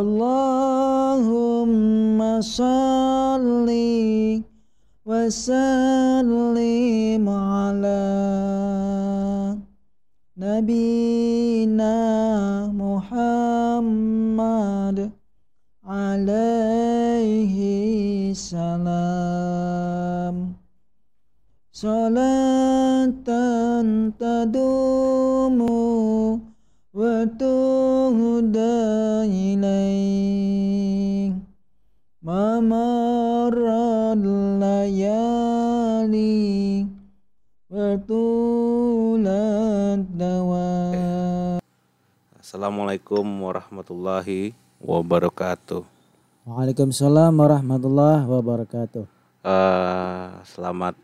اللهم صل وسلم على نبينا محمد عليه السلام. صلاة تدور Assalamualaikum warahmatullahi wabarakatuh. Waalaikumsalam warahmatullahi wabarakatuh. Eh, selamat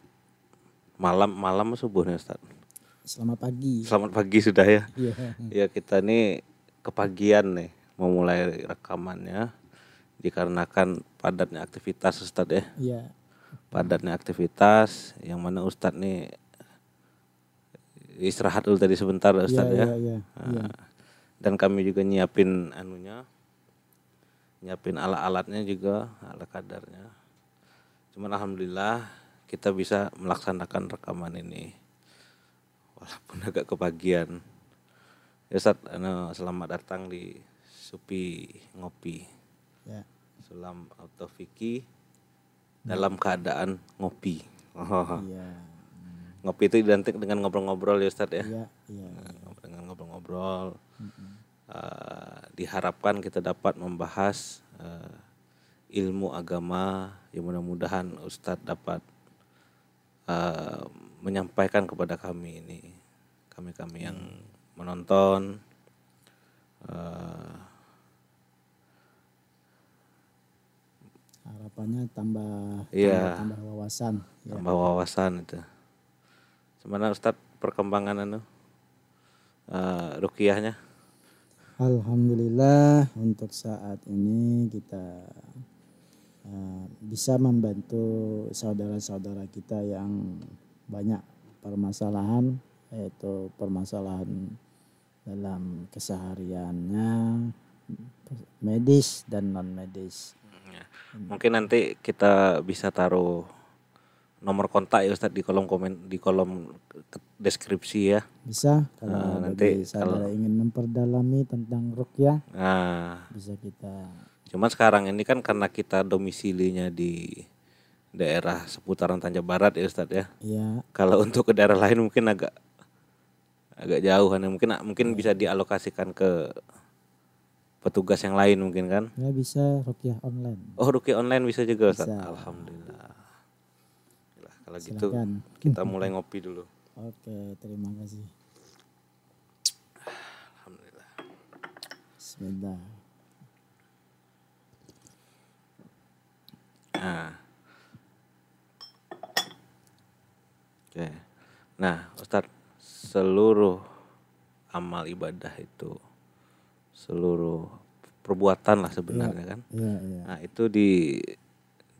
malam malam subuh nih Ustaz. Selamat pagi. Selamat pagi sudah ya. Iya. Ya kita nih kepagian nih memulai rekamannya dikarenakan padatnya aktivitas Ustaz ya. Iya. Padatnya aktivitas yang mana Ustadz nih istirahat dulu tadi sebentar Ustadz Iya, ya. iya, iya. Iya. Nah, Dan kami juga nyiapin anunya, nyiapin alat-alatnya juga, alat kadarnya. Cuman alhamdulillah kita bisa melaksanakan rekaman ini, walaupun agak kepagian. Ya Ustaz, anu, selamat datang di Supi Ngopi. Ya. Sulam Autofiki dalam keadaan ngopi. Oh, Iya. ngopi itu identik dengan ngobrol-ngobrol ya Ustaz ya. Iya, iya. Nah, dengan ngobrol-ngobrol eh, diharapkan kita dapat membahas eh, ilmu agama yang mudah-mudahan Ustadz dapat eh, menyampaikan kepada kami ini kami-kami yang menonton eh, Harapannya tambah Iya. tambah, tambah wawasan. Ya. tambah wawasan itu. Gimana Ustadz perkembangan anu eh, rukiahnya? Alhamdulillah untuk saat ini kita uh, bisa membantu saudara-saudara kita yang banyak permasalahan yaitu permasalahan dalam kesehariannya medis dan non medis. Ya. Mungkin nanti kita bisa taruh nomor kontak ya Ustadz di kolom komen di kolom deskripsi ya. Bisa kalau Nah, nanti saudara ingin memperdalami tentang rukyah Nah, bisa kita cuman sekarang ini kan karena kita domisilinya di daerah seputaran Tanjung Barat ya Ustadz ya. ya Kalau untuk ke daerah lain mungkin agak agak jauh kan mungkin mungkin bisa dialokasikan ke petugas yang lain mungkin kan. ya bisa rukyah online. Oh, ruki online bisa juga Ustadz. Bisa. Alhamdulillah. Kalau gitu Silakan. kita mulai ngopi dulu. Oke, terima kasih. Alhamdulillah. Bismillah. Nah. Oke. Nah, Ustadz, seluruh amal ibadah itu seluruh perbuatan lah sebenarnya kan. Iya, iya. Nah, itu di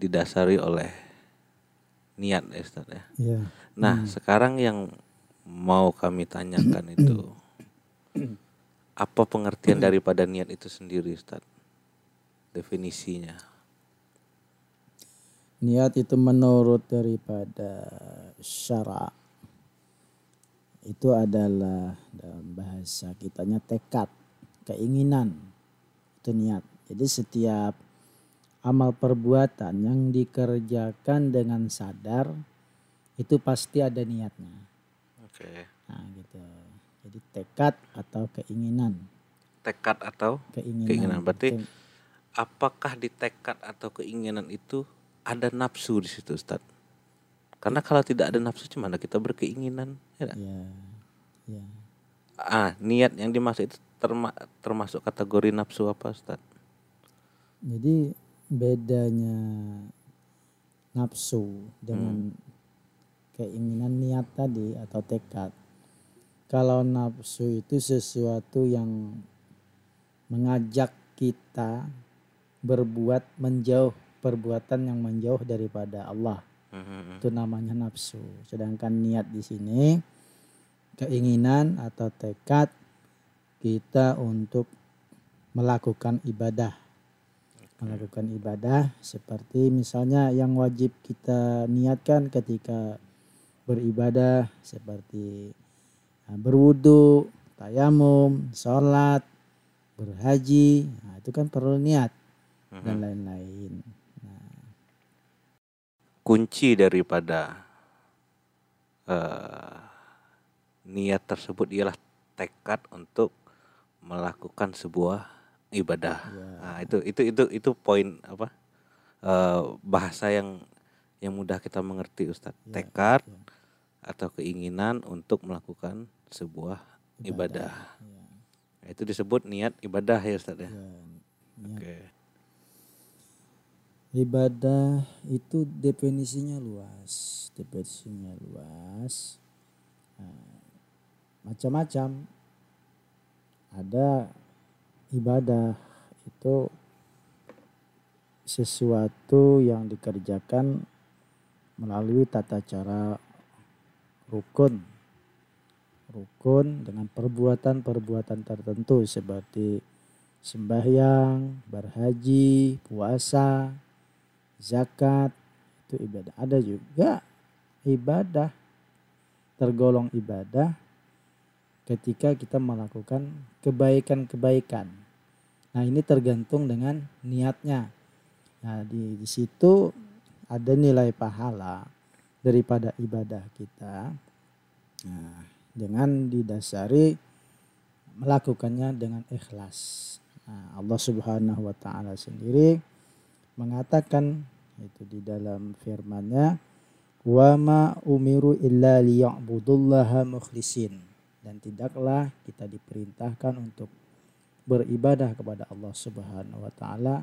didasari oleh niat ya Ustadz ya. Iya. Nah, sekarang yang mau kami tanyakan itu apa pengertian daripada niat itu sendiri Ustadz? Definisinya. Niat itu menurut daripada syara itu adalah dalam bahasa kitanya tekad, keinginan. Itu niat. Jadi setiap amal perbuatan yang dikerjakan dengan sadar itu pasti ada niatnya. Oke. Nah, gitu. Jadi tekad atau keinginan. Tekad atau Keinginan. Keinginan, berarti Ke- apakah di tekad atau keinginan itu ada nafsu di situ Ustaz? Karena kalau tidak ada nafsu cuma kita berkeinginan. Ya. nggak? ya, ya. Ah, niat yang dimaksud itu terma- termasuk kategori nafsu apa Ustaz? Jadi bedanya nafsu dengan keinginan niat tadi atau tekad. Kalau nafsu itu sesuatu yang mengajak kita berbuat menjauh perbuatan yang menjauh daripada Allah. Mhm. Itu namanya nafsu. Sedangkan niat di sini keinginan atau tekad kita untuk melakukan ibadah melakukan ibadah seperti misalnya yang wajib kita niatkan ketika beribadah seperti uh, berwudu, tayamum, sholat, berhaji, nah, itu kan perlu niat dan Mhm. lain-lain. Kunci daripada eh, niat tersebut ialah tekad untuk melakukan sebuah ibadah. Ya, Nah, itu itu itu itu poin apa? eh, bahasa yang yang mudah kita mengerti Ustadz. Ya, Tekad ya. atau keinginan untuk melakukan sebuah ibadah. Ya, Nah, Itu disebut niat ibadah ya Ustadz ya. ya. Oke. Ibadah itu definisinya luas, definisinya luas, Nah, macam-macam. Ada ibadah itu sesuatu yang dikerjakan melalui tata cara rukun, rukun dengan perbuatan-perbuatan tertentu seperti sembahyang, berhaji, puasa, zakat itu ibadah. Ada juga ibadah tergolong ibadah ketika kita melakukan kebaikan-kebaikan. Nah, ini tergantung dengan niatnya. Nah, di, di situ ada nilai pahala daripada ibadah kita. Nah, dengan didasari melakukannya dengan ikhlas. Nah, Allah Subhanahu wa taala sendiri mengatakan itu di dalam firman-Nya wa ma umiru illa liya'budullaha mukhlisin dan tidaklah kita diperintahkan untuk beribadah kepada Allah Subhanahu wa taala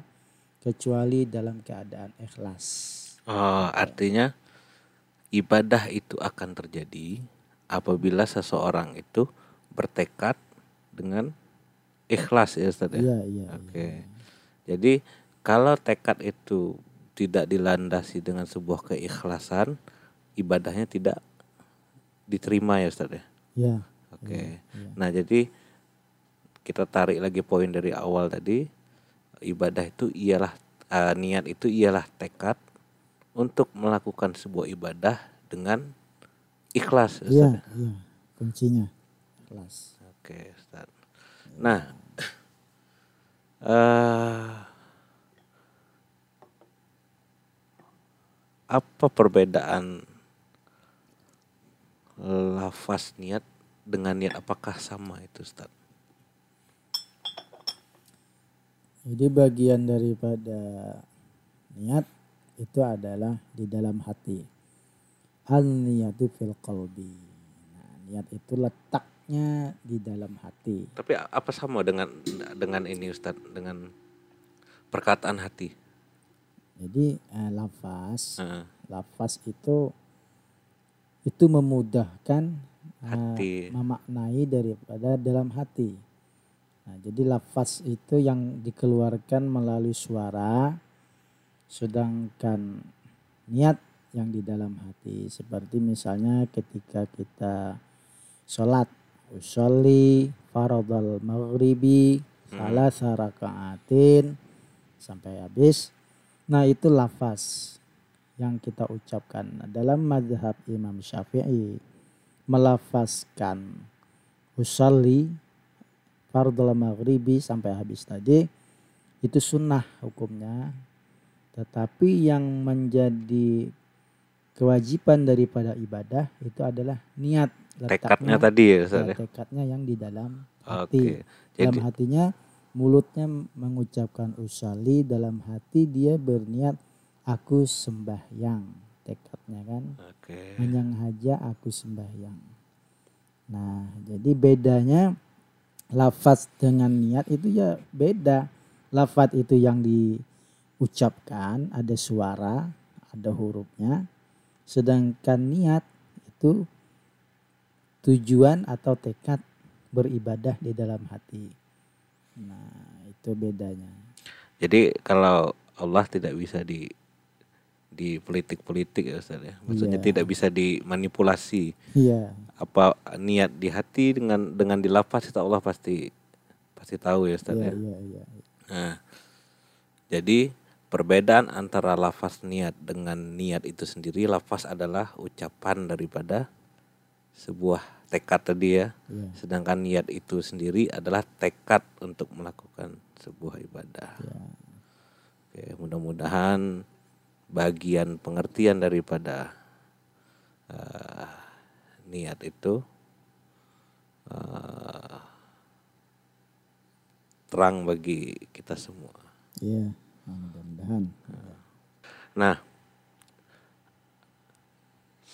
kecuali dalam keadaan ikhlas. Oh, artinya ibadah itu akan terjadi apabila seseorang itu bertekad dengan ikhlas ya Ustaz ya. Iya, iya. Oke. Jadi kalau tekad itu tidak dilandasi dengan sebuah keikhlasan, ibadahnya tidak diterima ya Ustaz ya. Iya. Oke. iya. Nah, jadi kita tarik lagi poin dari awal tadi, ibadah itu ialah eh, niat itu ialah tekad untuk melakukan sebuah ibadah dengan ikhlas. Iya, iya. Kuncinya ikhlas. Oke, Ustaz. Nah, eh apa perbedaan lafaz niat dengan niat apakah sama itu, Ustaz? Jadi bagian daripada niat itu adalah di dalam hati. Al niyatu fil qalbi. Nah, niat itu letaknya di dalam hati. Tapi apa sama dengan dengan ini Ustaz dengan perkataan hati? Jadi eh, lafaz, Heeh. lafaz itu itu memudahkan Hati. memaknai daripada dalam hati. Nah, jadi lafaz itu yang dikeluarkan melalui suara, sedangkan niat yang di dalam hati. Seperti misalnya ketika kita sholat, usolli faradal maghribi salah rakaatin sampai habis. Nah itu lafaz yang kita ucapkan dalam mazhab Imam Syafi'i melafazkan. Usolli fardul maghribi sampai habis tadi. Itu sunnah hukumnya. Tetapi yang menjadi kewajiban daripada ibadah itu adalah niat Tekadnya letaknya tadi ya Ustaz ya, ya. tekadnya yang di dalam Oke. hati Jadi dalam hatinya mulutnya mengucapkan usali dalam hati dia berniat aku sembahyang tekadnya kan? Oke. menyang haja aku sembahyang. Nah jadi bedanya lafaz dengan niat itu ya beda. Lafaz itu yang diucapkan ada suara ada hurufnya. Sedangkan niat itu tujuan atau tekad beribadah di dalam hati. Nah itu bedanya. Jadi kalau Allah tidak bisa di di politik-politik ya Ustaz ya. Maksudnya Iya. tidak bisa dimanipulasi. iya Apa niat di hati dengan dengan dilafaz itu Allah pasti pasti tahu ya Ustaz iya ya. iya iya Nah, Jadi perbedaan antara lafaz niat dengan niat itu sendiri, lafaz adalah ucapan daripada sebuah tekad tadi ya. Iya. Sedangkan niat itu sendiri adalah tekad untuk melakukan sebuah ibadah. Ya. Oke, mudah-mudahan bagian pengertian daripada eh, niat itu eh, terang bagi kita semua. Iya. Nah, mudah-mudahan. Nah,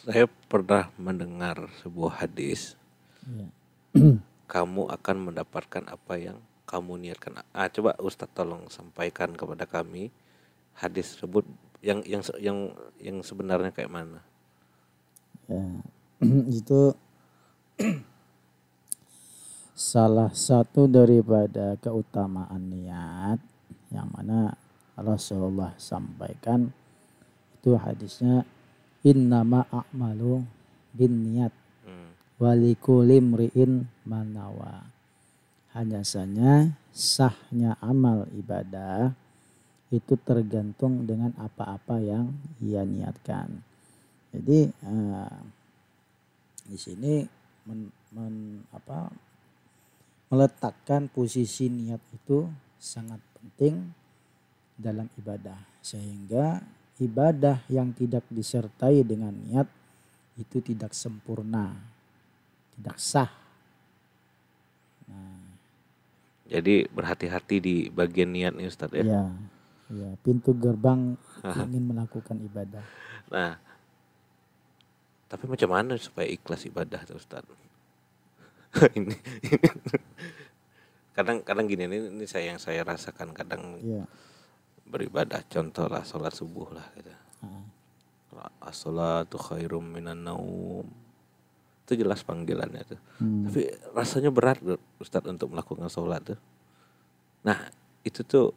saya pernah mendengar sebuah hadis, Iya. kamu akan mendapatkan apa yang kamu niatkan. Ah, coba Ustadz tolong sampaikan kepada kami hadis tersebut yang yang yang yang sebenarnya kayak mana? Ya, itu salah satu daripada keutamaan niat yang mana Rasulullah sampaikan itu hadisnya innama a'malu bin niat Hmm. walikulli mri'in manawa hanya saja sahnya amal ibadah itu tergantung dengan apa-apa yang ia niatkan. Jadi eh, di sini men- men- apa, meletakkan posisi niat itu sangat penting dalam ibadah. Sehingga ibadah yang tidak disertai dengan niat itu tidak sempurna tidak sah. Nah. Jadi berhati-hati di bagian niat nih Ustadz ya. ya ya pintu gerbang ingin melakukan ibadah Nah, tapi macam mana supaya ikhlas ibadah tuh Ustaz? ini, ini. kadang kadang gini ini, ini saya yang saya rasakan kadang ya beribadah contoh lah sholat subuh lah gitu. As-salatu khairum minan naum. Itu jelas panggilannya tuh. hmm, Tapi rasanya berat Ustaz untuk melakukan sholat tuh. Nah, itu tuh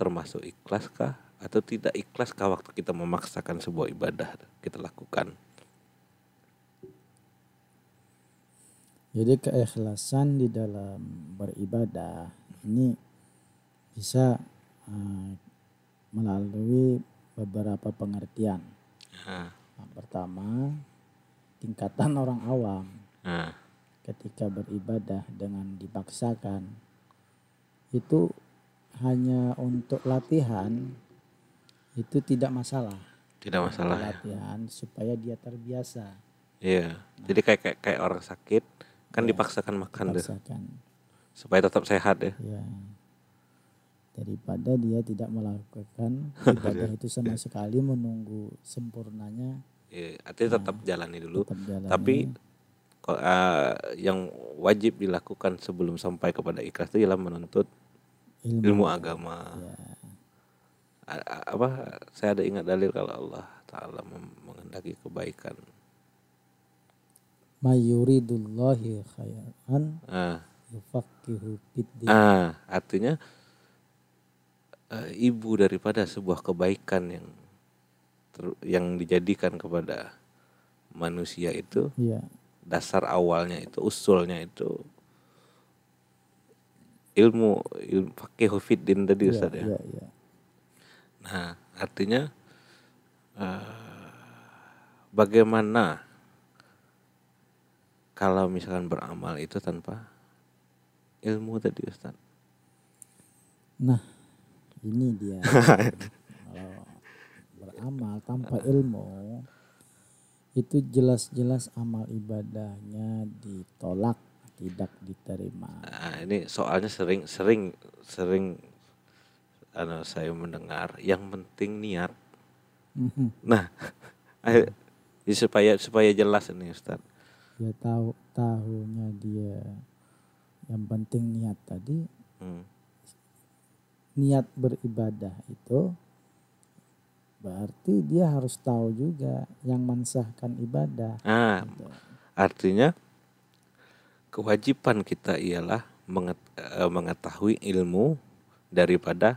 termasuk ikhlas kah atau tidak ikhlas kah waktu kita memaksakan sebuah ibadah kita lakukan. Jadi keikhlasan di dalam beribadah ini bisa eh, melalui beberapa pengertian. Nah, Yang pertama, tingkatan orang awam nah, ketika beribadah dengan dipaksakan itu hanya untuk latihan itu tidak masalah. tidak masalah ya. Latihan supaya dia terbiasa Iya. Jadi kayak kayak, kayak orang sakit kan dipaksakan makan tuh paksakan. supaya tetap sehat ya. Ya. Daripada dia tidak melakukan ibadah itu sama sekali menunggu sempurnanya Iya, artinya tetap jalani dulu. tetap jalan. Tapi eh, yang wajib dilakukan sebelum sampai kepada ikhlas itu ialah menuntut ilmu, ilmu agama. Ya. A- a- apa saya ada ingat dalil kalau Allah taala menghendaki kebaikan. Mayuridullahi khairan Ah, yufaqihu ah artinya eh, ibu daripada sebuah kebaikan yang ter- yang dijadikan kepada manusia itu Ya, dasar awalnya itu usulnya itu ilmu ilmu fakih fiddin tadi ya, Ustaz ya. ya, ya. Nah, artinya eh, bagaimana kalau misalkan beramal itu tanpa ilmu tadi Ustaz? Nah, ini dia. Kalau beramal tanpa ilmu itu jelas-jelas amal ibadahnya ditolak, tidak diterima. Nah, ini soalnya sering sering sering anu, saya mendengar yang penting niat. Mhm. Nah, ayo, ya supaya supaya jelas ini Ustaz. Dia tahu tahunya dia yang penting niat tadi Hmm. niat beribadah itu berarti dia harus tahu juga yang mensahkan ibadah. Nah, Gitu. Artinya kewajiban kita ialah eh, mengetahui ilmu daripada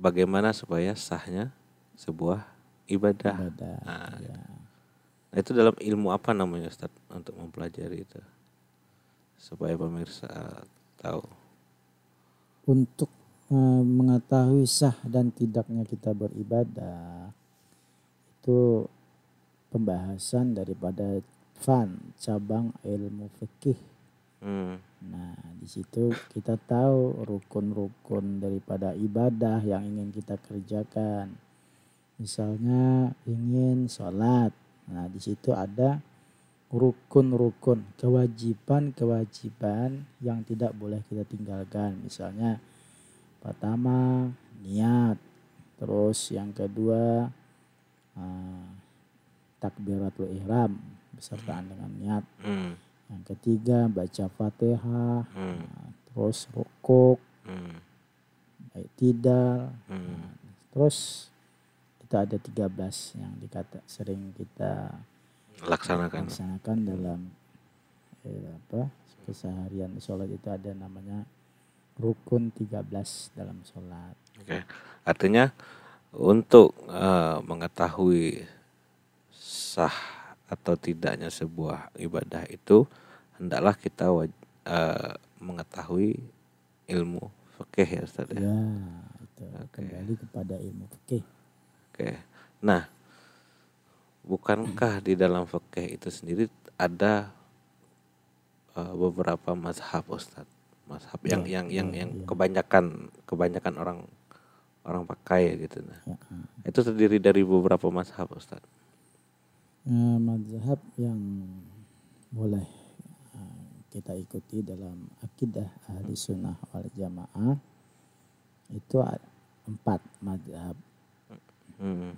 bagaimana supaya sahnya sebuah ibadah. Ibadah. Nah, ya. Nah, itu dalam ilmu apa namanya Ustaz untuk mempelajari itu? Supaya pemirsa tahu. Untuk eh, mengetahui sah dan tidaknya kita beribadah itu pembahasan daripada fan cabang ilmu fikih. Hmm. Nah, di situ kita tahu rukun-rukun daripada ibadah yang ingin kita kerjakan. Misalnya ingin sholat. Nah, di situ ada rukun-rukun, kewajiban-kewajiban yang tidak boleh kita tinggalkan. Misalnya pertama niat, terus yang kedua uh, takbiratul ihram besertaan dengan niat. Hmm. Yang ketiga baca fatihah, Hmm. nah, terus rukuk, Hmm. baik tidak. Hmm. Nah, terus kita ada 13 yang dikata sering kita Laksanakan. laksanakan dalam eh, apa keseharian sholat itu ada namanya rukun 13 dalam sholat. Oke. Artinya untuk eh, mengetahui sah atau tidaknya sebuah ibadah itu hendaklah kita waj- eh, mengetahui ilmu fikih ya Ustaz ya. Ya, itu kembali kepada ilmu fikih. Oke. Nah, bukankah di dalam fikih itu sendiri ada eh, beberapa mazhab Ustaz? Mazhab yang Ya, yang yang ya, yang ya. kebanyakan kebanyakan orang orang pakai gitu nah. Ya. Itu terdiri dari beberapa mazhab Ustaz. Eh, mazhab yang boleh eh, kita ikuti dalam akidah ahli sunnah wal jamaah itu empat mazhab Hmm.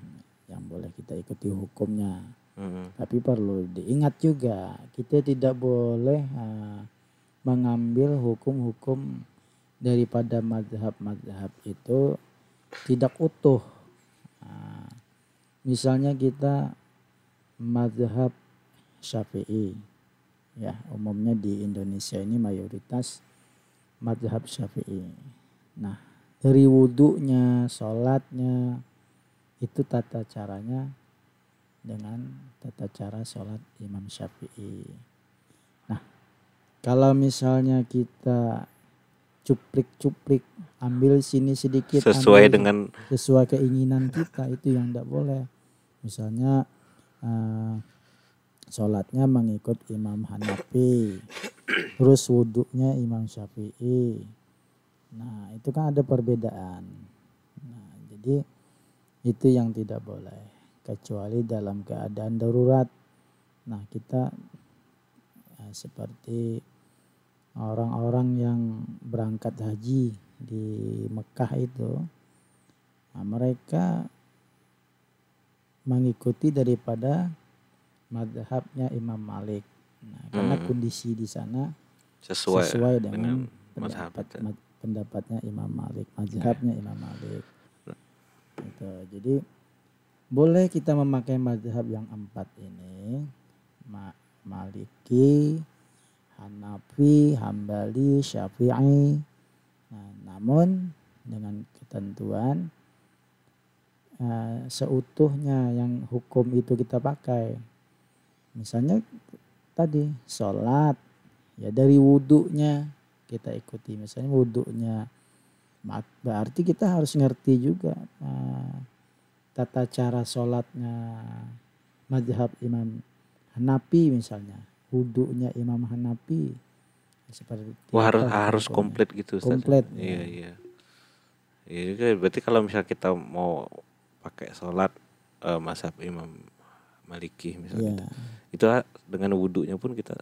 yang boleh kita ikuti hukumnya. Hmm. Tapi perlu diingat juga kita tidak boleh eh, mengambil hukum-hukum daripada mazhab-mazhab itu tidak utuh. Nah, misalnya kita mazhab Syafi'i, ya umumnya di Indonesia ini mayoritas mazhab Syafi'i. Nah dari wudhunya, sholatnya itu tata caranya dengan tata cara sholat Imam Syafi'i. Nah, kalau misalnya kita cuplik-cuplik, ambil sini sedikit, Sesuai ambil dengan sesuai keinginan kita itu yang tidak boleh. Misalnya eh, sholatnya mengikut Imam Hanafi, terus wudhunya Imam Syafi'i. Nah itu kan ada perbedaan. Nah jadi itu yang tidak boleh kecuali dalam keadaan darurat. Nah kita eh, seperti orang-orang yang berangkat haji di Mekah itu, nah, mereka mengikuti daripada madhabnya Imam Malik. Nah, karena Hmm. kondisi di sana sesuai, sesuai, dengan dengan, pendapat, mad- pendapatnya Imam Malik, mazhabnya Imam Malik. Gitu. Jadi boleh kita memakai mazhab yang empat ini, Ma- Maliki, Hanafi, Hambali, Syafi'i. Nah, namun dengan ketentuan eh, seutuhnya yang hukum itu kita pakai. Misalnya tadi sholat, ya dari wudhunya kita ikuti. Misalnya wudhunya, berarti kita harus ngerti juga eh, tata cara sholatnya mazhab Imam Hanafi misalnya, wudhunya Imam Hanafi seperti Wah harus harus komplit gitu Ustaz. Komplit, Iya ya. iya. Iya juga, berarti kalau misalnya kita mau pakai sholat eh, mazhab Imam Maliki misalnya Iya, gitu, itu dengan wudhunya pun kita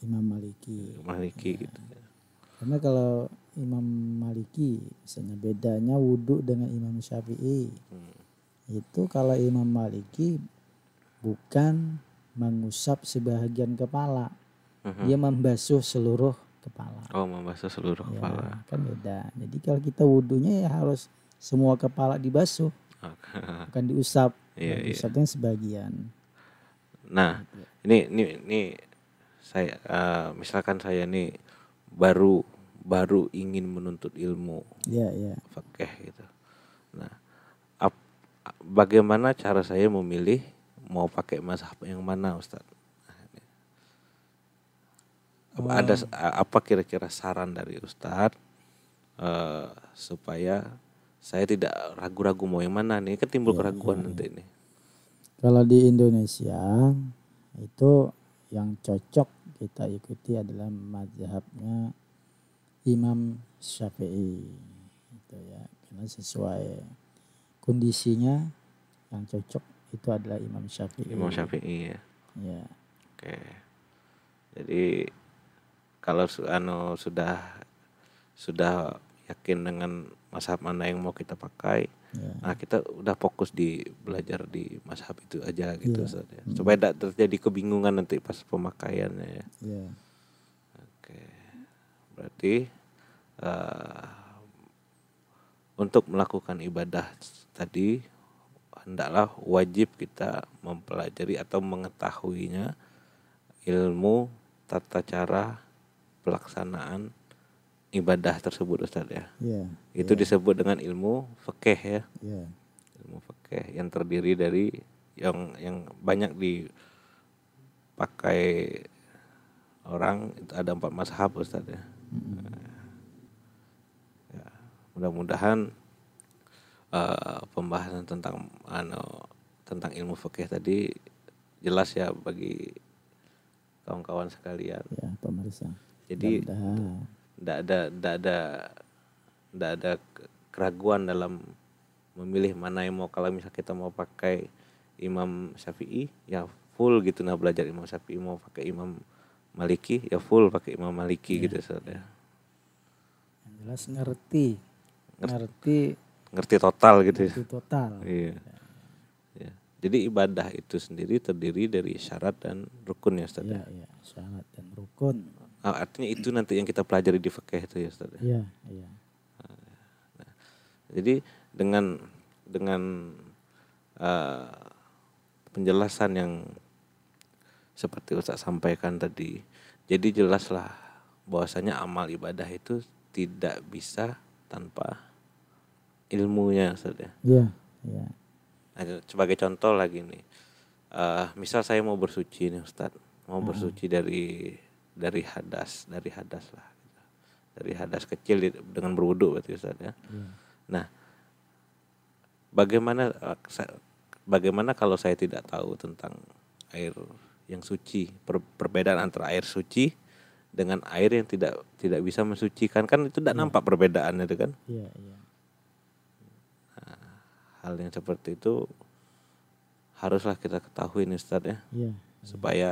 Imam Maliki. Maliki gitu. Karena kalau Imam Maliki misalnya bedanya wudhu dengan Imam Syafi'i. Hmm. Itu kalau Imam Maliki bukan mengusap sebahagian kepala, Mhm. dia membasuh seluruh kepala. Oh membasuh seluruh Ya, kepala. kan beda. Jadi kalau kita wudhunya ya harus semua kepala dibasuh. Bukan diusap. Kalau iya. diusapnya sebagian. Nah ini ini ini saya eh, misalkan saya nih baru baru ingin menuntut ilmu Ya, ya. fakih gitu. Nah, ap- bagaimana cara saya memilih mau pakai mazhab yang mana, Ustaz? Ini. Apa- Ada s- a- apa kira-kira saran dari Ustaz eh, supaya saya tidak ragu-ragu mau yang mana nih kan timbul Iya, keraguan nanti ini Kalau di Indonesia itu yang cocok kita ikuti adalah mazhabnya Imam Syafi'i itu ya. Karena sesuai kondisinya yang cocok itu adalah Imam Syafi'i. Imam Syafi'i ya. Ya, oke. Jadi kalau anu sudah sudah yakin dengan mazhab mana yang mau kita pakai. Ya, nah kita udah fokus di belajar di mazhab itu aja gitu Iya. Ustaz, ya. supaya tidak terjadi kebingungan nanti pas pemakaiannya ya. Ya, Oke, berarti eh, untuk melakukan ibadah tadi hendaklah wajib kita mempelajari atau mengetahuinya ilmu tata cara pelaksanaan ibadah tersebut Ustaz ya. ya, Itu disebut dengan ilmu fikih ya, ya, ilmu fikih yang terdiri dari yang yang banyak dipakai orang itu ada empat mazhab Ustaz ya. Ya, mudah-mudahan eh, pembahasan tentang anu tentang ilmu fikih tadi jelas ya bagi kawan-kawan sekalian. ya pemirsa. Jadi Mudah-mudahan. Tidak ada tidak ada tidak ada ke- keraguan dalam memilih mana yang mau kalau misal kita mau pakai Imam Syafi'i ya full gitu nah belajar Imam Syafi'i mau pakai Imam Maliki ya full pakai Imam Maliki gitu Ustaz, ya. Yang jelas ngerti, ngerti ngerti total gitu ya. itu total. Iya. Ya. Jadi ibadah itu sendiri terdiri dari syarat dan rukun ya Ustaz. Ya, ya. ya, syarat dan rukun. Ah, artinya itu nanti yang kita pelajari di fikih itu ya Ustaz. ya. Ya, ya. Jadi dengan dengan eh, penjelasan yang seperti Ustaz sampaikan tadi, jadi jelaslah bahwasanya amal ibadah itu tidak bisa tanpa ilmunya Ustaz ya. Ya, ya. Nah, sebagai contoh lagi nih, eh, misal saya mau bersuci nih Ustaz, mau bersuci dari dari hadas, dari hadas lah, gitu. dari hadas kecil dengan berwudu berarti Ustaz ya. ya. Nah, bagaimana eh, bagaimana kalau saya tidak tahu tentang air yang suci, per- perbedaan antara air suci dengan air yang tidak tidak bisa mensucikan kan itu tidak nampak perbedaannya itu kan? Iya, iya. Hal yang seperti itu haruslah kita ketahui nih Ustaz ya, Iya. supaya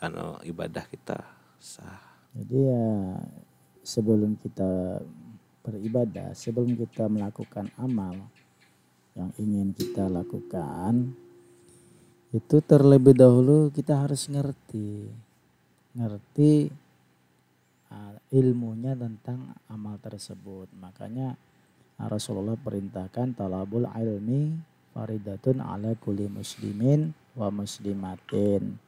anu ibadah kita sah. Jadi ya sebelum kita beribadah, sebelum kita melakukan amal yang ingin kita lakukan, itu terlebih dahulu kita harus ngerti, ngerti uh, ilmunya tentang amal tersebut. Makanya uh, Rasulullah perintahkan talabul ilmi faridatun ala kulli muslimin wa muslimatin.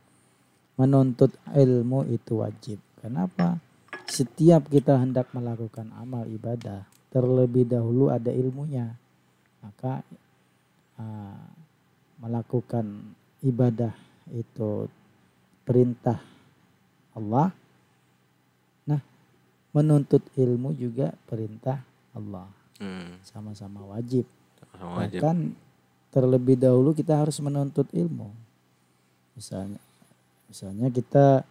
Menuntut ilmu itu wajib. Kenapa? Setiap kita hendak melakukan amal ibadah, terlebih dahulu ada ilmunya. Maka uh, melakukan ibadah itu perintah Allah. Nah, menuntut ilmu juga perintah Allah. Hmm, Sama-sama wajib. sama wajib. Bahkan terlebih dahulu kita harus menuntut ilmu. Misalnya, misalnya kita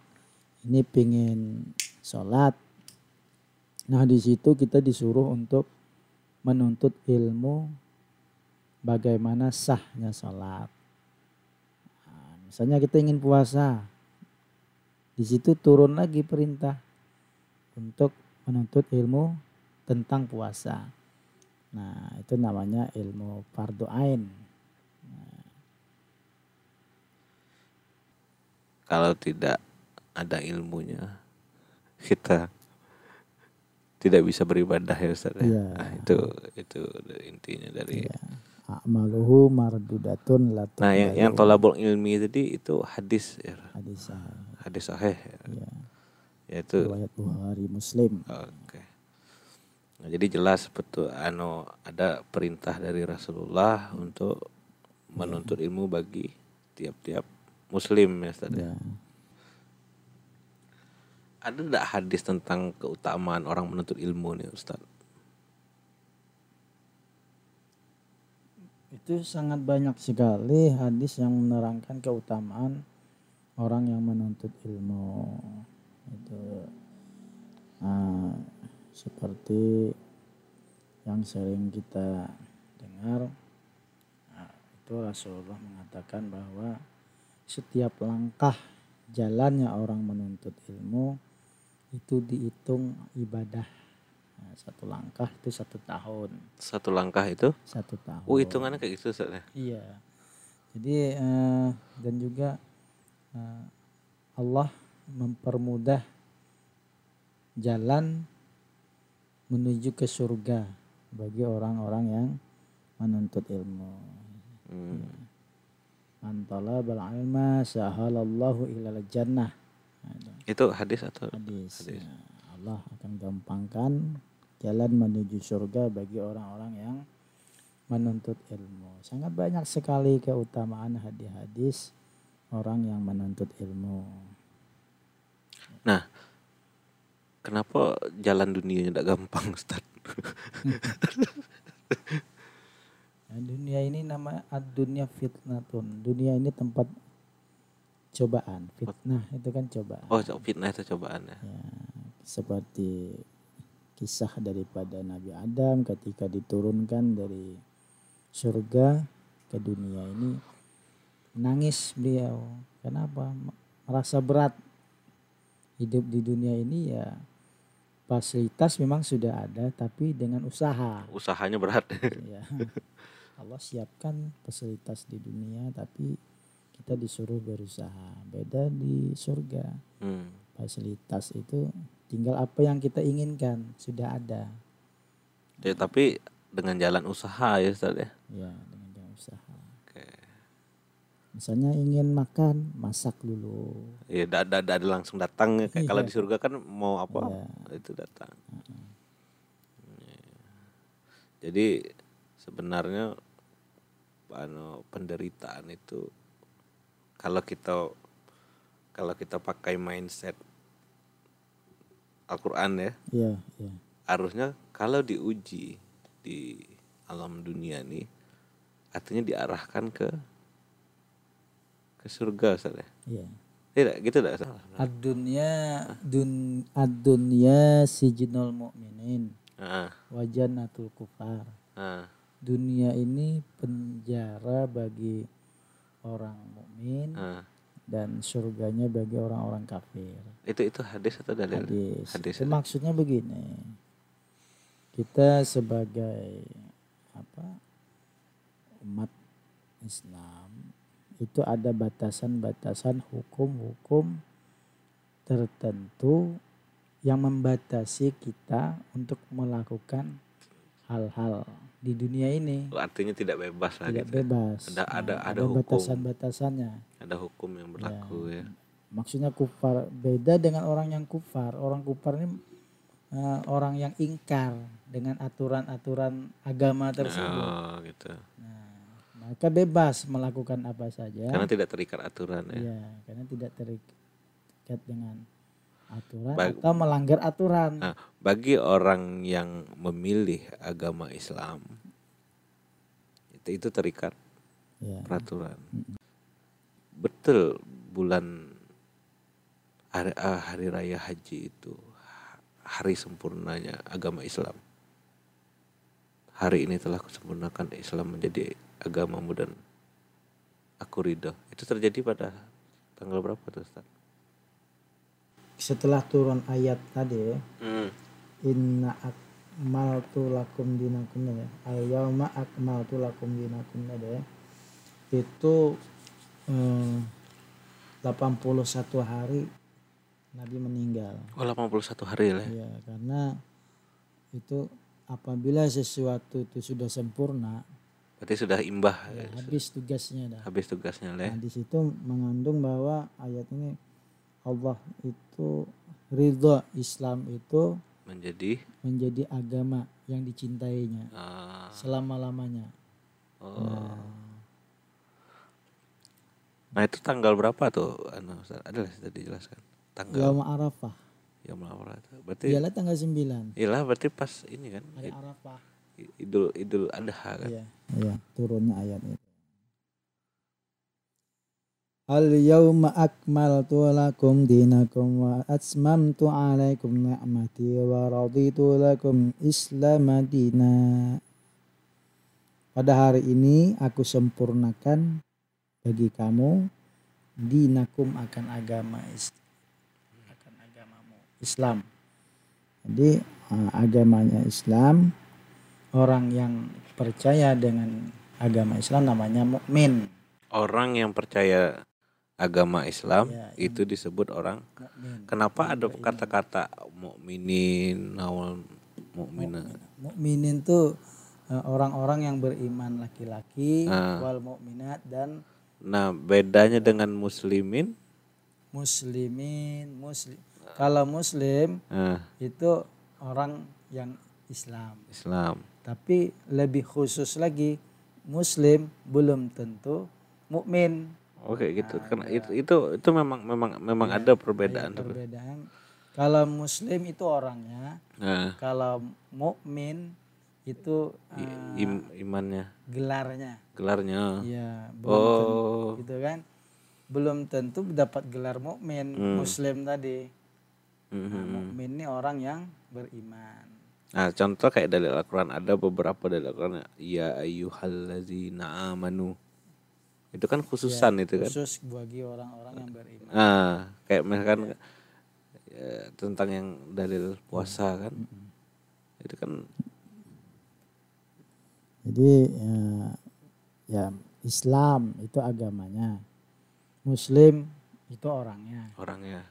ini pingin sholat. Nah di situ kita disuruh untuk menuntut ilmu bagaimana sahnya sholat. Nah, misalnya kita ingin puasa, di situ turun lagi perintah untuk menuntut ilmu tentang puasa. Nah, itu namanya ilmu fardu ain. Kalau tidak ada ilmunya, kita tidak bisa beribadah ya Ustaz. ya. Iya. Nah, itu itu intinya dari Ya. Amaluhu mardudatun la Nah, yang yang tolabul ilmi tadi itu hadis ya. hadis sahih. Hadis sahih ya. Ya. Yaitu Riwayat Bukhari Muslim. Oke. Nah, jadi jelas betul anu ada perintah dari Rasulullah untuk menuntut ilmu bagi tiap-tiap muslim ya Ustaz. Ya. Ada tidak hadis tentang keutamaan orang menuntut ilmu nih Ustaz? Itu sangat banyak sekali hadis yang menerangkan keutamaan orang yang menuntut ilmu. Itu nah, seperti yang sering kita dengar nah, itu Rasulullah mengatakan bahwa setiap langkah jalannya orang menuntut ilmu itu dihitung ibadah nah, satu langkah itu satu tahun Satu langkah itu. satu tahun Oh, hitungannya kayak gitu Ustaz ya. iya jadi eh, dan juga eh, Allah mempermudah jalan menuju ke surga bagi orang-orang yang menuntut ilmu Hmm. Antala bal ilma sahalallahu ilal jannah. Nah, itu hadis atau hadis. Hadis. Nah, Allah akan gampangkan jalan menuju surga bagi orang-orang yang menuntut ilmu. Sangat banyak sekali keutamaan hadis-hadis orang yang menuntut ilmu. kenapa jalan dunianya tidak gampang Ustaz? Nah, dunia ini nama ad-dunya fitnatun. Dunia ini tempat cobaan. Fitnah itu kan cobaan. Oh, fitnah itu cobaannya. Ya, seperti kisah daripada Nabi Adam ketika diturunkan dari surga ke dunia ini nangis beliau kenapa merasa berat hidup di dunia ini ya fasilitas memang sudah ada tapi dengan usaha Usahanya berat. ya Allah siapkan fasilitas di dunia tapi kita disuruh berusaha beda di surga Hmm. fasilitas itu tinggal apa yang kita inginkan sudah ada Ya, tapi dengan jalan usaha ya Ustaz ya. ya dengan jalan usaha Oke. misalnya ingin makan masak dulu Ya, da, da, da- langsung datang kayak Iya. kalau di surga kan mau apa Iya. itu datang. Iya. Jadi sebenarnya anu penderitaan itu kalau kita kalau kita pakai mindset Al-Qur'an ya, ya ya harusnya kalau diuji di alam dunia nih artinya diarahkan ke ke surga Ustaz ya. ya Tidak, gitu tidak Ustaz? ad-dunya dun ad-dunya sijnul mu'minin Ah, wa jannatul kufar ah. Dunia ini penjara bagi orang mukmin Ah, dan surganya bagi orang-orang kafir itu itu hadis atau dalil? hadis. Hadis, Itu hadis. maksudnya begini. Kita sebagai apa umat Islam itu ada batasan-batasan hukum-hukum tertentu yang membatasi kita untuk melakukan hal-hal di dunia ini Oh, artinya tidak bebas lah tidak gitu. bebas. Ada- ada- ada ada hukum. batasan-batasannya. Ada hukum yang berlaku ya. maksudnya kufar beda dengan orang yang kufar orang kufar ini eh, orang yang ingkar dengan aturan-aturan agama tersebut Oh, gitu. nah, mereka bebas melakukan apa saja Karena tidak terikat aturan ya. ya karena tidak terikat dengan aturan Baik. atau melanggar aturan Nah, bagi orang yang memilih agama Islam itu itu terikat ya peraturan. Betul bulan hari, ah, hari raya haji itu hari sempurnanya agama Islam. Hari ini telah kusempurnakan Islam menjadi agamamu dan aku ridho. Itu terjadi pada tanggal berapa tuh Ustaz? Setelah turun ayat tadi ya, Hmm. inna akmaltu lakum dinakum ya al yauma akmaltu lakum dinakum ada ya itu eh, 81 hari Nabi meninggal Oh 81 hari lah. ya. ya karena itu apabila sesuatu itu sudah sempurna Berarti sudah imbah ya, ya, habis tugasnya dah habis tugasnya lah. ya. nah di situ mengandung bahwa ayat ini Allah itu ridho Islam itu menjadi menjadi agama yang dicintainya ah, selama-lamanya. oh. Nah itu tanggal berapa tuh? Anu? Ada sudah dijelaskan. Tanggal Yaum Arafah. melawar itu. Berarti Ialah tanggal 9. iyalah berarti pas ini kan Hari Arafah. Idul Idul Adha kan. Iya, iya, turunnya ayat itu. Al yauma akmaltu lakum dinakum wa atmamtu alaikum ni'mati wa raditu lakum Islam dina. Pada hari ini aku sempurnakan bagi kamu dinakum akan agama akan agamamu Islam. Jadi eh, agamanya Islam orang yang percaya dengan agama Islam namanya mukmin. Orang yang percaya agama Islam Ya, itu disebut orang. Mukmin. Kenapa ada kata-kata mukminin, awal mukmina? Mukminin tuh eh, orang-orang yang beriman laki-laki Ah. wal mukminat dan Nah, bedanya dengan muslimin? muslimin muslim. Kalau muslim Nah, itu orang yang Islam. Islam. Tapi lebih khusus lagi muslim belum tentu mukmin. Oke gitu. Karena itu, itu itu memang memang memang ada perbedaan. Iya, perbedaan. Kalau muslim itu orangnya, Nah, kalau mukmin itu eh, im- imannya, gelarnya. gelarnya. Iya, belum tentu, Oh, gitu kan. Belum tentu dapat gelar mukmin Hmm. muslim tadi. Nah, mhm. mukmin ini orang yang beriman. Nah, contoh kayak dari Al-Quran ada beberapa dari Al-Quran ya ayyuhallazina amanu. Itu kan khususan itu kan. Khusus bagi orang-orang yang beriman. Nah, kayak misalkan ya, tentang yang dalil puasa kan. Itu kan Jadi ya, ya Islam itu agamanya. Muslim itu orangnya. orangnya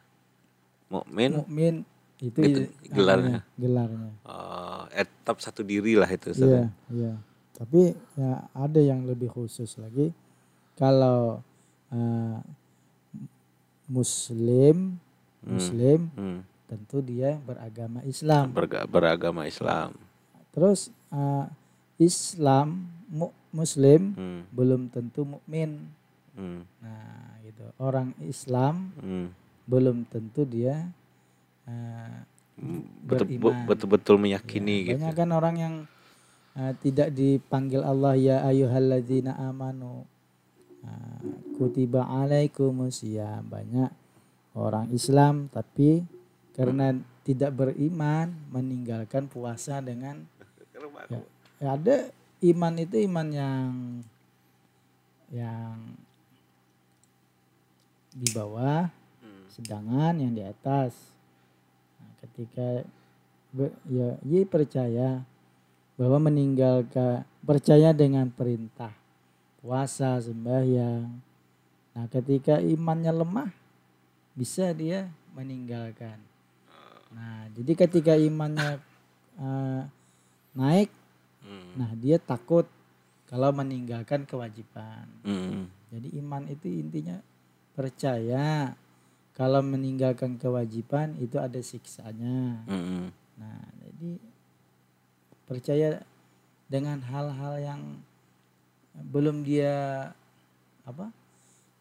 mukmin Mukmin itu, Itu gelarnya. namanya, Gelarnya. eh, etap satu diri lah itu. Iya, iya. Tapi ya ada yang lebih khusus lagi. Kalau eh, Muslim, Muslim Hmm. tentu dia beragama Islam. Berga- beragama Islam. Terus eh, Islam mu- Muslim Hmm. belum tentu mukmin. Hmm. Nah, gitu. Orang Islam Hmm. belum tentu dia Betul- Beriman. betul-betul meyakini ya, gitu. banyak kan orang yang eh, tidak dipanggil Allah ya ayyuhalladzina amanu. Kutiba alaikumusiyam banyak orang Islam tapi karena tidak beriman meninggalkan puasa dengan ya, ya ada iman itu iman yang yang di bawah Hmm. sedangkan yang di atas. Nah, ketika be- ya ia percaya bahwa meninggalkan percaya dengan perintah puasa sembahyang nah ketika imannya lemah bisa dia meninggalkan nah jadi ketika imannya eh, naik Hmm. nah dia takut kalau meninggalkan kewajiban Hmm. jadi iman itu intinya percaya kalau meninggalkan kewajiban itu ada siksanya. Hmm. Nah, jadi percaya dengan hal-hal yang belum dia apa?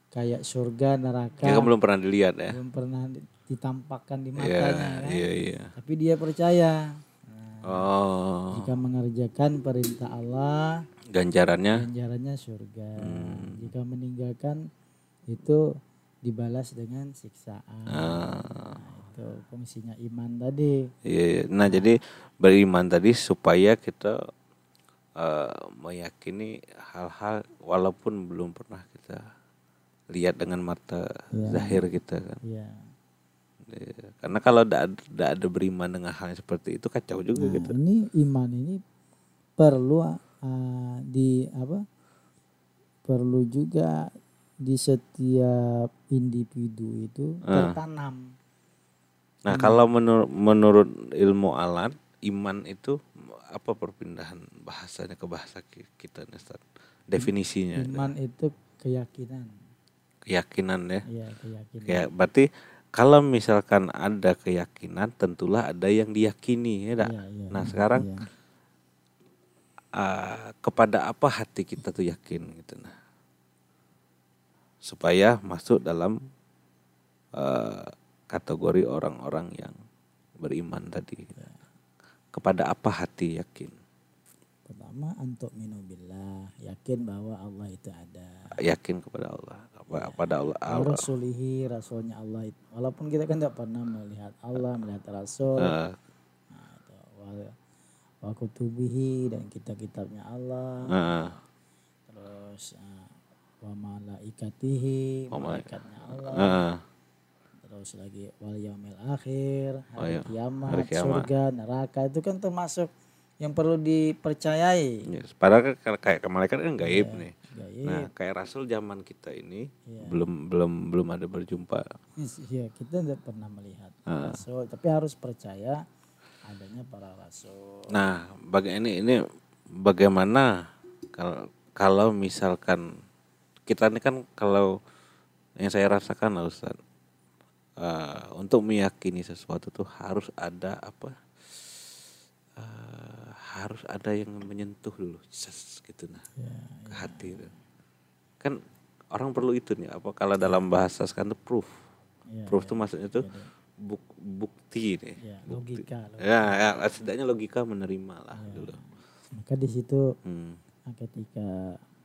Kayak surga, neraka, Ya kan belum pernah dilihat ya. belum pernah di- ditampakkan di Iya, matanya kan. iya, iya. Tapi dia percaya. Nah, Oh, Jika mengerjakan perintah Allah, ganjarannya. ganjarannya surga. Hmm. Jika meninggalkan itu dibalas dengan siksaan. Ah, Nah, itu fungsinya iman tadi. iya, iya. Nah, jadi beriman tadi supaya kita eh, meyakini hal-hal walaupun belum pernah kita lihat dengan mata Iya. zahir kita kan. Ya. Iya. Karena kalau tidak ada, ada beriman dengan hal yang seperti itu kacau juga Nah, gitu. ini iman ini perlu uh, di apa? Perlu juga di setiap individu itu Ah. tertanam. Nah, kalau menur- menurut ilmu alat, iman itu apa perpindahan bahasanya ke bahasa ki- kita nih, Ustaz? Definisinya. Iman itu keyakinan. Keyakinan ya. Ya, keyakinan. Kayak berarti kalau misalkan ada keyakinan, tentulah ada yang diyakini ya. Iya, iya, Nah, iya, sekarang iya. ah, kepada apa hati kita tuh yakin gitu nah. Supaya masuk dalam eh, kategori orang-orang yang beriman tadi. Kepada apa hati yakin? pertama untuk minubillah yakin bahwa Allah itu ada. Yakin kepada Allah apa pada Allah, Wa Allah. rasulihi rasulnya Allah itu. Walaupun kita kan tidak pernah melihat Allah melihat rasul. Nah, itu. wa, wa kutubihi dan kitab-kitabnya Allah. Eh, terus uh, wa malaikatihi malaikatnya Allah. Eh, terus lagi wal yaumil akhir Oh, hari iya. kiamat, Hari kiamat. surga neraka itu kan termasuk yang perlu dipercayai yes. Padahal kan kayak ke malaikat kan gaib nih. Gaib. Nah, kayak Rasul zaman kita ini Iya. belum belum belum ada berjumpa. ya kita tidak pernah melihat Ah. rasul tapi harus percaya adanya para rasul Nah, baga ini ini bagaimana kalau kalau misalkan kita ini kan kalau yang saya rasakan lah Ustaz eh, untuk meyakini sesuatu tuh harus ada apa eh, harus ada yang menyentuh dulu ses, gitu nah ya, ke hati itu. kan orang perlu itu nih apa kalau dalam bahasa sekarang tuh proof ya, proof ya. tuh maksudnya tuh Jadi, buk- bukti nih ya, Bukti. logika logika. ya, ya setidaknya logika menerima lah Ya. dulu maka di situ hmm. nah, ketika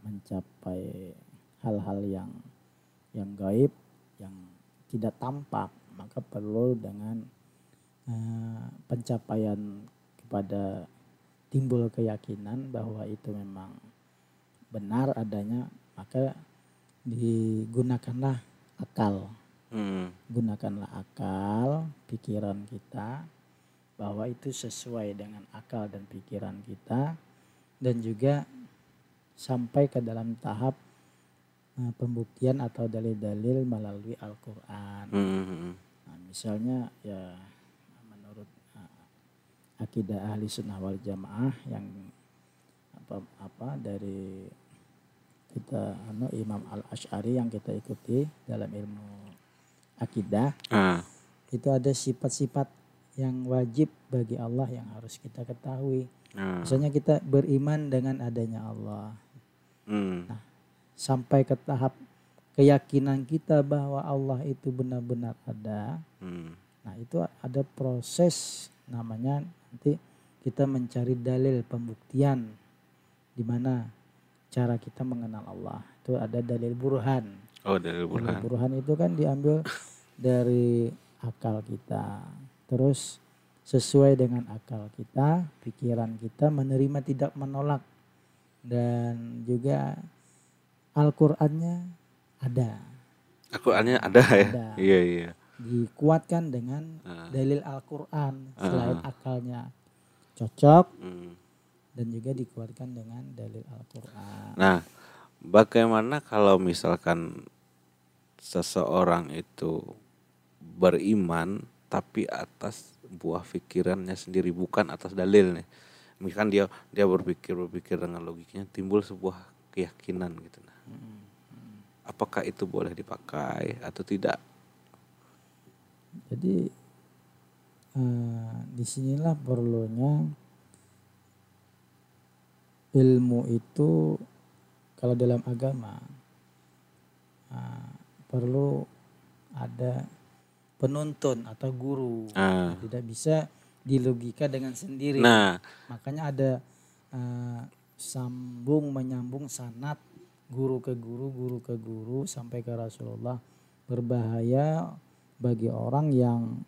mencapai hal-hal yang yang gaib yang tidak tampak maka perlu dengan eh, pencapaian kepada timbul keyakinan bahwa itu memang benar adanya maka digunakanlah akal Hmm. gunakanlah akal pikiran kita bahwa itu sesuai dengan akal dan pikiran kita dan juga sampai ke dalam tahap eh, pembuktian atau dalil-dalil melalui Al-Qur'an. Hmm, hmm, Nah, misalnya ya menurut uh, akidah ahli sunnah wal jamaah yang apa apa dari kita anu Imam Al Ash'ari yang kita ikuti dalam ilmu akidah Ah, itu ada sifat-sifat yang wajib bagi Allah yang harus kita ketahui. ah, Misalnya kita beriman dengan adanya Allah. Hmm, sampai ke tahap keyakinan kita bahwa Allah itu benar-benar ada. hmm, Nah, itu ada proses namanya nanti kita mencari dalil pembuktian di mana cara kita mengenal Allah. Itu ada dalil burhan. oh Dalil burhan burhan itu kan diambil dari akal kita. Terus sesuai dengan akal kita, pikiran kita menerima tidak menolak dan juga Al-Qur'annya ada. Al-Qur'annya ada ya Ada. iya iya Dikuatkan dengan Ah. dalil Al-Qur'an selain Ah. akalnya cocok Hmm. dan juga dikuatkan dengan dalil Al-Qur'an. nah bagaimana kalau misalkan seseorang itu beriman tapi atas buah pikirannya sendiri bukan atas dalil nih misalkan dia dia berpikir berpikir dengan logiknya timbul sebuah keyakinan gitu apakah itu boleh dipakai atau tidak Jadi eh, di sinilah perlunya ilmu itu kalau dalam agama eh, perlu ada penuntun atau guru. Ah. Tidak bisa dilogika dengan sendiri. nah Makanya ada eh, sambung menyambung sanat guru ke guru, guru ke guru sampai ke Rasulullah. Berbahaya bagi orang yang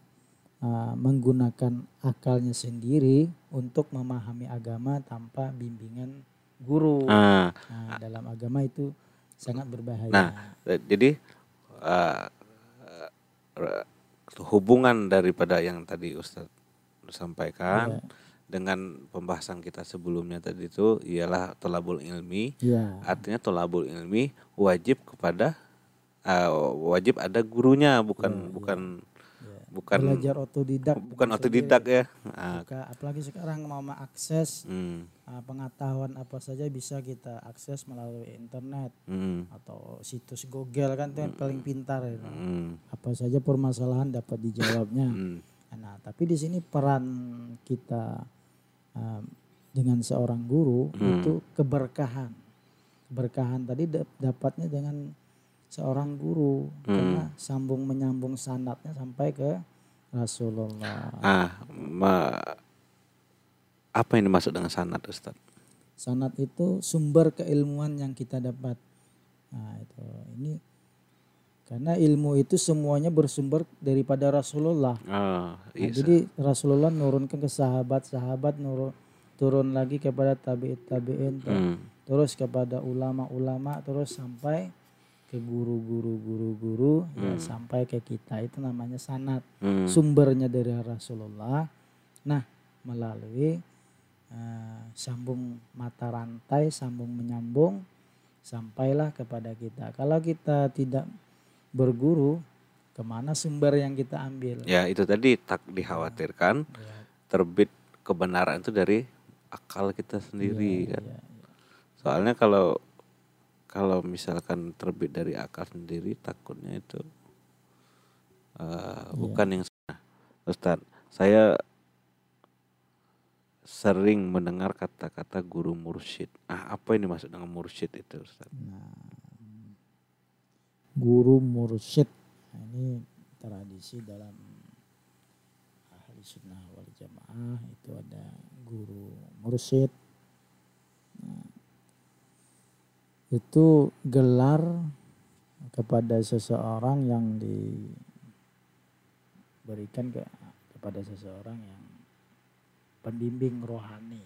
eh, menggunakan akalnya sendiri untuk memahami agama tanpa bimbingan guru. ah Nah, dalam agama itu sangat berbahaya. Nah, Eh, Jadi eh, hubungan daripada yang tadi Ustadz sampaikan Iya. Dengan pembahasan kita sebelumnya tadi itu ialah tolabul ilmi. Iya. Artinya tolabul ilmi wajib kepada eh, wajib ada gurunya bukan bukan Iya. bukan Belajar otodidak. bukan otodidak ya. Ah, Maka apalagi sekarang mau mengakses hmm, Uh, pengetahuan apa saja bisa kita akses melalui internet hmm, atau situs Google kan itu yang paling pintar itu. hmm, Apa saja permasalahan dapat dijawabnya. hmm. Nah, tapi di sini peran kita dengan seorang guru Hmm. itu keberkahan. Keberkahan tadi dap- dapatnya dengan seorang guru Hmm. karena sambung menyambung sanatnya sampai ke Rasulullah. Ah, ma- apa yang dimaksud dengan sanad Ustadz? Sanat itu sumber keilmuan yang kita dapat. Nah, itu ini karena ilmu itu semuanya bersumber daripada Rasulullah. Ah, Nah, iya. jadi Rasulullah nurunkan ke sahabat-sahabat, nurun turun lagi kepada tabi'in tabi'in, Hmm. terus kepada ulama-ulama, terus sampai ke guru-guru guru-guru, ya, sampai ke kita itu namanya sanat. Hmm. Sumbernya dari Rasulullah. Nah, melalui eh, sambung mata rantai, sambung menyambung, sampailah kepada kita. Kalau kita tidak berguru, ke mana sumber yang kita ambil? Ya itu tadi tak dikhawatirkan Ya, terbit kebenaran itu dari akal kita sendiri kan. ya, ya. Soalnya kalau kalau misalkan terbit dari akal sendiri takutnya itu eh, bukan yang nah, Ustaz, saya sering mendengar kata-kata guru mursyid. Ah, apa ini maksud dengan mursyid itu, Ustaz? Guru mursyid. Nah, ini tradisi dalam ahli sunnah wal jamaah itu ada guru mursyid. Nah, itu gelar kepada seseorang yang diberikan ke, kepada seseorang yang pembimbing rohani.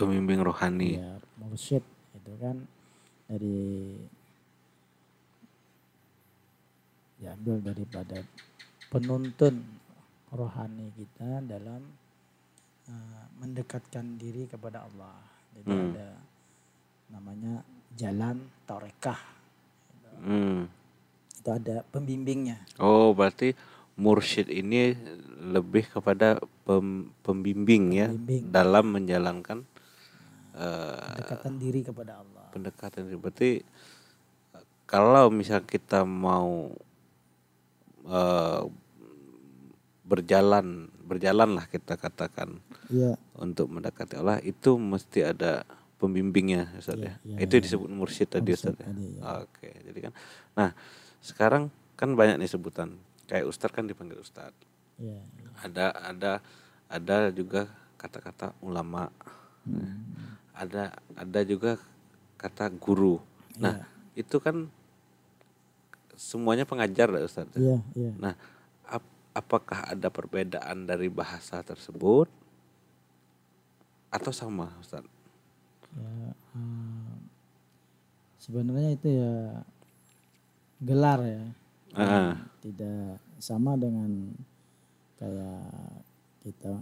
Pembimbing rohani. Ya, mursyid itu kan dari diambil daripada penuntun rohani kita dalam uh, mendekatkan diri kepada Allah. Jadi Hmm. ada namanya jalan torekah. Hmm. Itu ada pembimbingnya. Oh, berarti mursyid ini lebih kepada pem- pembimbing ya Pembimbing. dalam menjalankan eh, Mendekatkan diri kepada Allah. pendekatan ini. Berarti eh, kalau misal kita mau eh, berjalan berjalan lah kita katakan Iya, untuk mendekati Allah itu mesti ada pembimbingnya Ustaz ya. Iya, iya, itu disebut mursyid tadi Ustaz ya. ya. Oke, jadi kan nah, sekarang kan banyak nih sebutan. Kayak Ustaz kan dipanggil Ustaz. iya. Ada ada ada juga kata-kata ulama. Hmm. Ada ada juga kata guru. Nah, itu kan semuanya pengajar ya Ustaz. ya? Iya, iya. Nah, ap- apakah ada perbedaan dari bahasa tersebut atau sama, Ustaz? Ya, eh, sebenarnya itu ya gelar ya. Ah. Tidak sama dengan kayak kita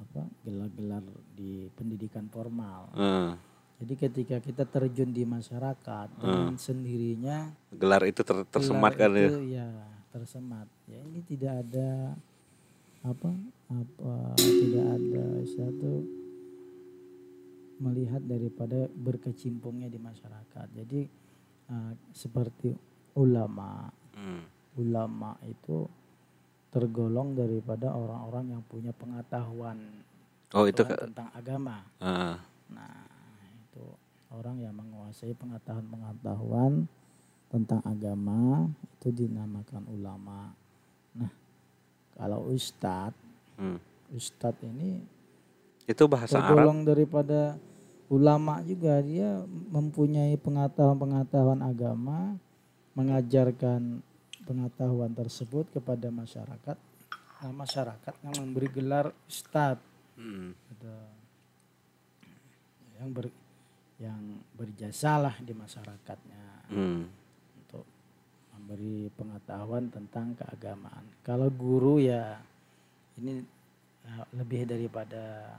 apa gelar-gelar di pendidikan formal. Eh, Jadi ketika kita terjun di masyarakat dengan sendirinya gelar itu ter- tersemat gelar kan ya? itu ya tersemat. Ya ini tidak ada apa apa tidak ada satu melihat daripada berkecimpungnya di masyarakat. Jadi eh, seperti ulama, Hmm. ulama itu tergolong daripada orang-orang yang punya pengetahuan Oh, itu tentang agama. Ah, Nah, orang yang menguasai pengetahuan-pengetahuan tentang agama itu dinamakan ulama. Nah, kalau ustadz, hmm. ustadz ini Itu bahasa Arab. tergolong daripada ulama juga dia mempunyai pengetahuan-pengetahuan agama, mengajarkan pengetahuan tersebut kepada masyarakat. Nah, masyarakat yang memberi gelar ustadz Hmm. yang ber yang berjasalah di masyarakatnya Hmm. untuk memberi pengetahuan tentang keagamaan. Kalau guru ya ini eh, lebih daripada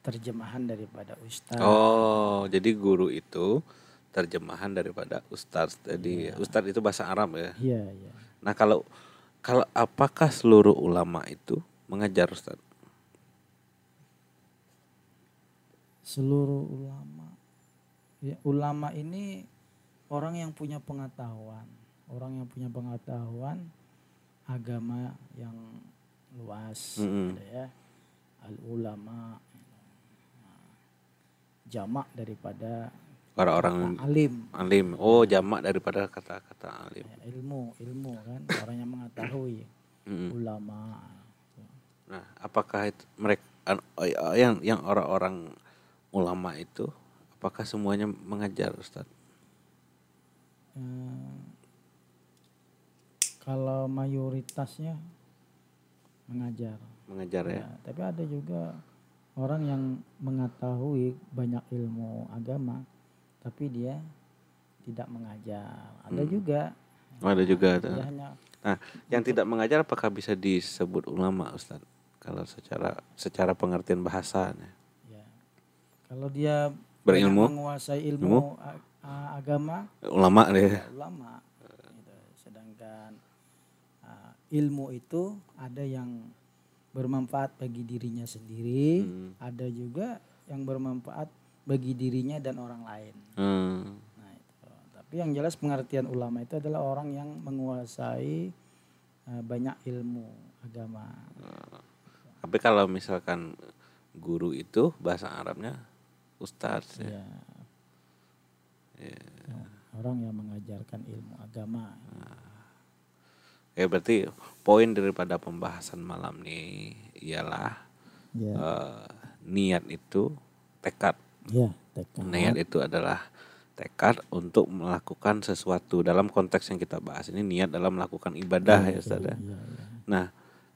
terjemahan daripada ustaz. Oh, jadi guru itu terjemahan daripada ustaz. Jadi Iya. ustaz itu bahasa Arab ya. Iya, iya. Nah, kalau kalau apakah seluruh ulama itu mengajar ustaz? Seluruh ulama ya ulama ini orang yang punya pengetahuan, orang yang punya pengetahuan agama yang luas Mm-mm. ada ya. Al ulama jamak daripada Orang-orang alim alim. Oh, jamak daripada kata-kata alim. ya, ilmu ilmu kan orang yang mengetahui Mm-mm. ulama Nah, apakah itu mereka an- yang yang orang-orang ulama itu apakah semuanya mengajar Ustaz? Eh, kalau mayoritasnya mengajar. Mengajar ya. Ya, tapi ada juga orang yang mengetahui banyak ilmu agama, tapi dia tidak mengajar. Ada Hmm. juga. Oh, ada juga hanya Nah, yang tidak mengajar apakah bisa disebut ulama Ustaz? Kalau secara secara pengertian bahasanya. Kalau dia Berilmu? menguasai ilmu, Ilmu? agama, Ulama deh. ya ulama. Gitu. Sedangkan uh, ilmu itu ada yang bermanfaat bagi dirinya sendiri, Hmm. ada juga yang bermanfaat bagi dirinya dan orang lain. Hmm. Nah, itu. Tapi yang jelas pengertian ulama itu adalah orang yang menguasai uh, banyak ilmu agama. Tapi kalau misalkan guru itu bahasa Arabnya ustaz ya. Ya. Orang yang mengajarkan ilmu agama. Ya berarti poin daripada pembahasan malam ini ialah Ya, eh, niat itu tekad. ya, tekad. Niat itu adalah tekad untuk melakukan sesuatu dalam konteks yang kita bahas ini niat dalam melakukan ibadah ya Ustaz ya. Ya, ya. Nah,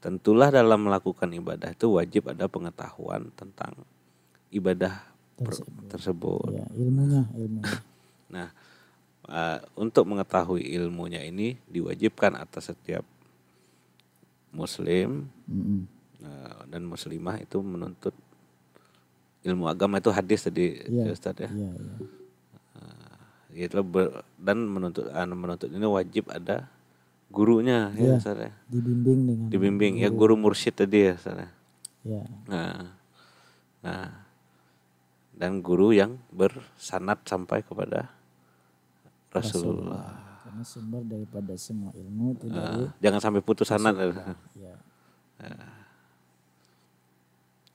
tentulah dalam melakukan ibadah itu wajib ada pengetahuan tentang ibadah Tersebut. tersebut. Ya, ilmunya, ilmunya. Nah, eh, untuk mengetahui ilmunya ini diwajibkan atas setiap muslim Mm-mm. eh, dan muslimah itu menuntut ilmu agama itu hadis tadi Iya. Ustaz ya. Iya, iya. Gitu ber- dan menuntut anu, menuntut ini wajib ada gurunya ya Iya. Ustaz ya. Dibimbing dengan Dibimbing ya guru mursyid tadi ya Ustaz ya. Ya, Nah, nah, dan guru yang bersanat sampai kepada Rasulullah. karena sumber daripada semua ilmu itu dari Nah, jangan sampai putus sanat. ya,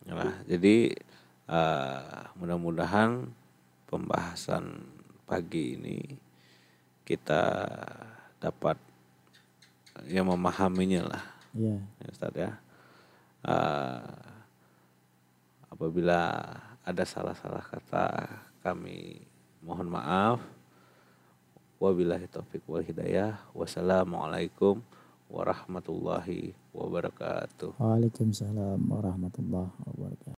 Nah, jadi eh, mudah-mudahan pembahasan pagi ini kita dapat ya memahaminya lah, ya, ya Ustaz ya. Eh, apabila ada salah-salah kata kami mohon maaf. Wabillahi taufik wal hidayah. Wassalamualaikum warahmatullahi wabarakatuh. Waalaikumsalam warahmatullahi wabarakatuh.